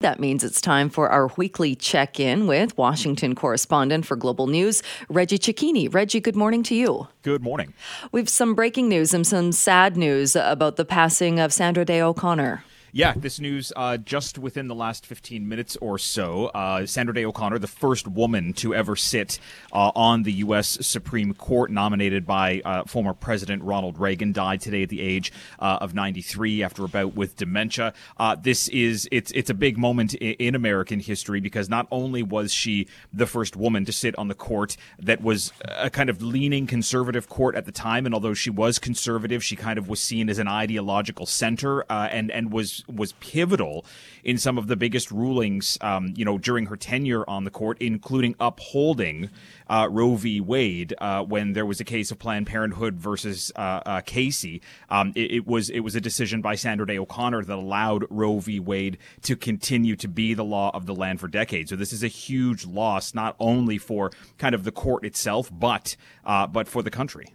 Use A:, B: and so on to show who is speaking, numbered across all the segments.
A: That means it's time for our weekly check in with Washington correspondent for Global News, Reggie Cecchini. Reggie, good morning to you.
B: Good morning.
A: We've some breaking news and some sad news about the passing of Sandra Day O'Connor.
B: Yeah, this news uh, just within the last 15 minutes or so. Uh, Sandra Day O'Connor, the first woman to ever sit uh, on the U.S. Supreme Court, nominated by uh, former President Ronald Reagan, died today at the age uh, of 93 after a bout with dementia. Uh, this is it's it's a big moment in, in, American history because not only was she the first woman to sit on the court that was a kind of leaning conservative court at the time, and although she was conservative, she kind of was seen as an ideological center and and was was pivotal in some of the biggest rulings, um, you know, during her tenure on the court, including upholding uh, Roe v. Wade uh, when there was a case of Planned Parenthood versus uh, uh Casey. Um, it, it, was it was a decision by Sandra Day O'Connor that allowed Roe v. Wade to continue to be the law of the land for decades. So this is a huge loss, not only for kind of the court itself, but uh, but for the country.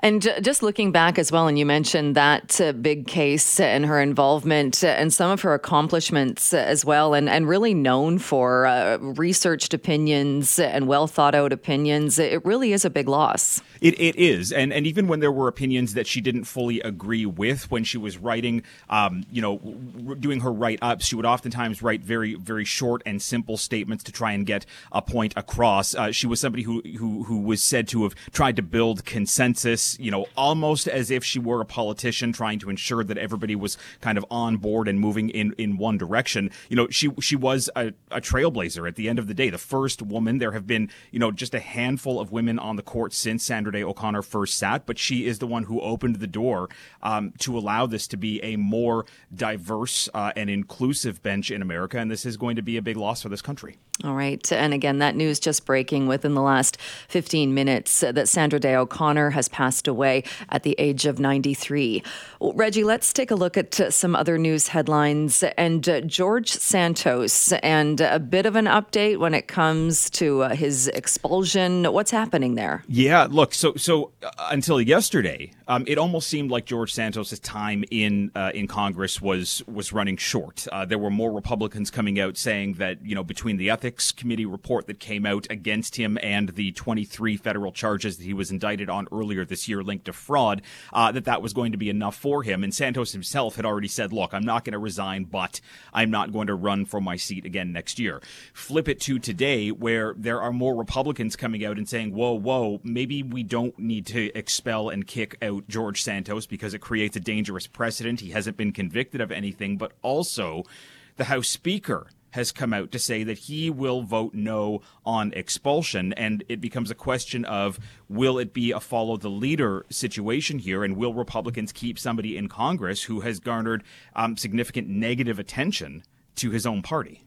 A: And just looking back as well, and you mentioned that uh, big case and her involvement uh, and some of her accomplishments as well, and, and really known for uh, researched opinions and well thought out opinions. It really is a big loss.
B: It, it is. And, and even when there were opinions that she didn't fully agree with when she was writing, um, you know, doing her write ups, she would oftentimes write very, very short and simple statements to try and get a point across. Uh, she was somebody who, who, who was said to have tried to build consensus consensus, you know, almost as if she were a politician trying to ensure that everybody was kind of on board and moving in, in one direction. You know, she she was a, a trailblazer at the end of the day, the first woman. There have been, you know, just a handful of women on the court since Sandra Day O'Connor first sat, but she is the one who opened the door um, to allow this to be a more diverse uh, and inclusive bench in America. And this is going to be a big loss for this country.
A: All right. And again, that news just breaking within the last 15 minutes that Sandra Day O'Connor has passed away at the age of 93. Well, Reggie, let's take a look at uh, some other news headlines. And uh, George Santos, and a bit of an update when it comes to uh, his expulsion. What's happening there?
B: Yeah, look, so so uh, until yesterday, um, it almost seemed like George Santos' time in uh, in Congress was was running short. Uh, there were more Republicans coming out saying that you know between the ethics committee report that came out against him and the 23 federal charges that he was indicted on earlier this year linked to fraud, uh, that that was going to be enough for him. And Santos himself had already said, look, I'm not going to resign, but I'm not going to run for my seat again next year. Flip it to today, where there are more Republicans coming out and saying, whoa, whoa, maybe we don't need to expel and kick out George Santos because it creates a dangerous precedent. He hasn't been convicted of anything, but also the House Speaker has come out to say that he will vote no on expulsion. And it becomes a question of will it be a follow the leader situation here? And will Republicans keep somebody in Congress who has garnered um, significant negative attention to his own party?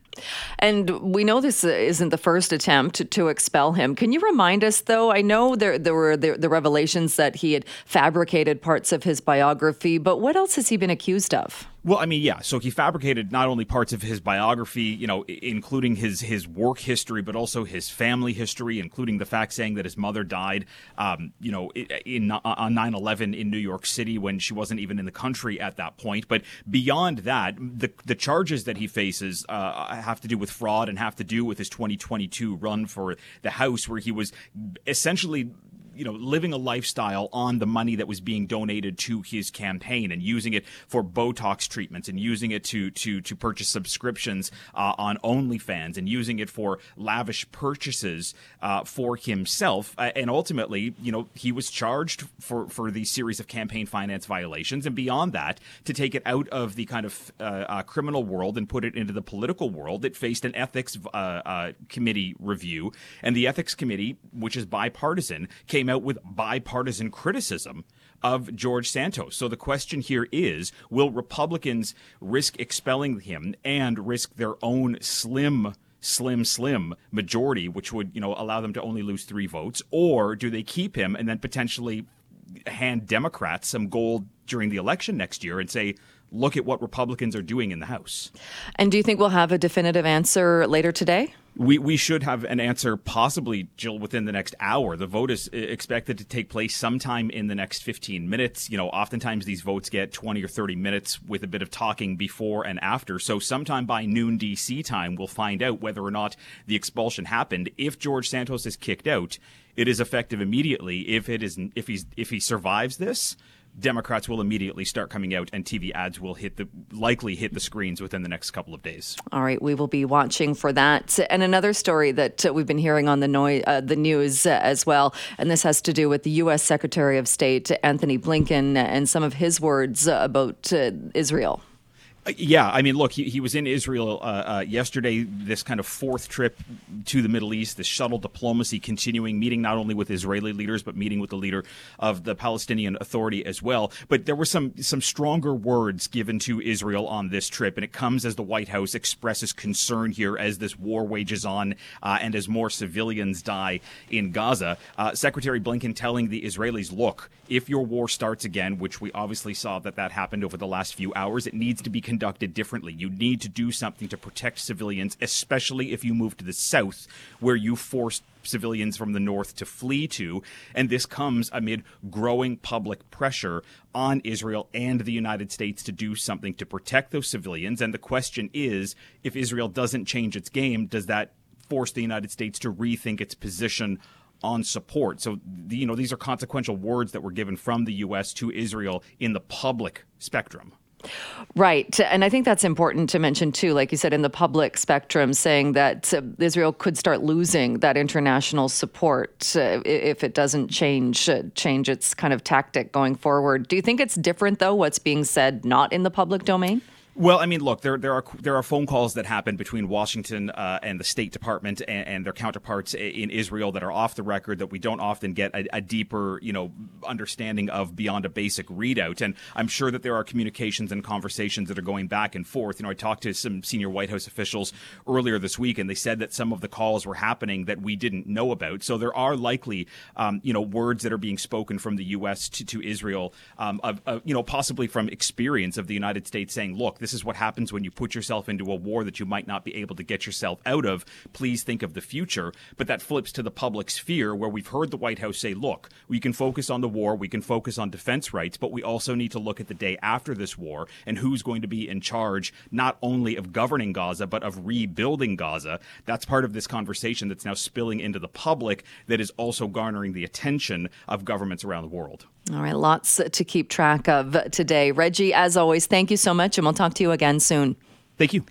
A: And we know this isn't the first attempt to, to, expel him. Can you remind us, though? I know there, there were the, the revelations that he had fabricated parts of his biography, but what else has he been accused of?
B: Well, I mean, yeah. So he fabricated not only parts of his biography, you know, including his his work history, but also his family history, including the fact saying that his mother died, um, you know, in on 9/11 in New York City when she wasn't even in the country at that point. But beyond that, the the charges that he faces uh, have to do with fraud and have to do with his 2022 run for the House, where he was essentially you know, living a lifestyle on the money that was being donated to his campaign and using it for Botox treatments and using it to to to purchase subscriptions uh, on OnlyFans and using it for lavish purchases uh, for himself. Uh, and ultimately, you know, he was charged for for these series of campaign finance violations. And beyond that, to take it out of the kind of uh, uh, criminal world and put it into the political world, it faced an ethics uh, committee review, and the ethics committee, which is bipartisan, came came out with bipartisan criticism of George Santos. So the question here is will Republicans risk expelling him and risk their own slim slim, slim majority, which would, you know, allow them to only lose three votes, or do they keep him and then potentially hand Democrats some gold during the election next year and say, look at what Republicans are doing in the House.
A: And do you think we'll have a definitive answer later today?
B: We, we should have an answer possibly, Jill, within the next hour. The vote is uh, expected to take place sometime in the next 15 minutes. You know, oftentimes these votes get 20 or 30 minutes with a bit of talking before and after. So sometime by noon DC time, we'll find out whether or not the expulsion happened. If George Santos is kicked out, it is effective immediately. If it is, if he's, if he survives this, Democrats will immediately start coming out and TV ads will hit the likely hit the screens within the next couple of days.
A: All right, we will be watching for that. And another story that we've been hearing on the, no- uh, the news uh, as well, and this has to do with the U.S. Secretary of State Antony Blinken and some of his words about uh, Israel.
B: Uh, yeah, I mean, look, he, he was in Israel uh, uh, yesterday, this kind of fourth trip to the Middle East, this shuttle diplomacy continuing, meeting not only with Israeli leaders, but meeting with the leader of the Palestinian Authority as well. But there were some, some stronger words given to Israel on this trip, and it comes as the White House expresses concern here as this war wages on uh, and as more civilians die in Gaza. Uh, Secretary Blinken telling the Israelis, look, if your war starts again, which we obviously saw that that happened over the last few hours, it needs to be conducted differently. You need to do something to protect civilians, especially if you move to the south, where you forced civilians from the north to flee to. And this comes amid growing public pressure on Israel and the United States to do something to protect those civilians. And the question is if Israel doesn't change its game, does that force the United States to rethink its position on support. So, you know, these are consequential words that were given from the U.S. to Israel in the public spectrum.
A: Right. And I think that's important to mention, too, like you said, in the public spectrum, saying that uh, Israel could start losing that international support uh, if it doesn't change, uh, change its kind of tactic going forward. Do you think it's different, though, what's being said not in the public domain?
B: Well, I mean, look, there there are there are phone calls that happen between Washington uh, and the State Department and, and, their counterparts in Israel that are off the record that we don't often get a, a, deeper, you know, understanding of beyond a basic readout. And I'm sure that there are communications and conversations that are going back and forth. You know, I talked to some senior White House officials earlier this week, and they said that some of the calls were happening that we didn't know about. So there are likely, um, you know, words that are being spoken from the U.S. to, to Israel, um, of, of, you know, possibly from experience of the United States saying, look this is what happens when you put yourself into a war that you might not be able to get yourself out of. Please think of the future. But that flips to the public sphere where we've heard the White House say, look, we can focus on the war, we can focus on defense rights, but we also need to look at the day after this war and who's going to be in charge not only of governing Gaza, but of rebuilding Gaza. That's part of this conversation that's now spilling into the public that is also garnering the attention of governments around the world.
A: All right, lots to keep track of today. Reggie, as always, thank you so much, and we'll talk to you again soon.
B: Thank you.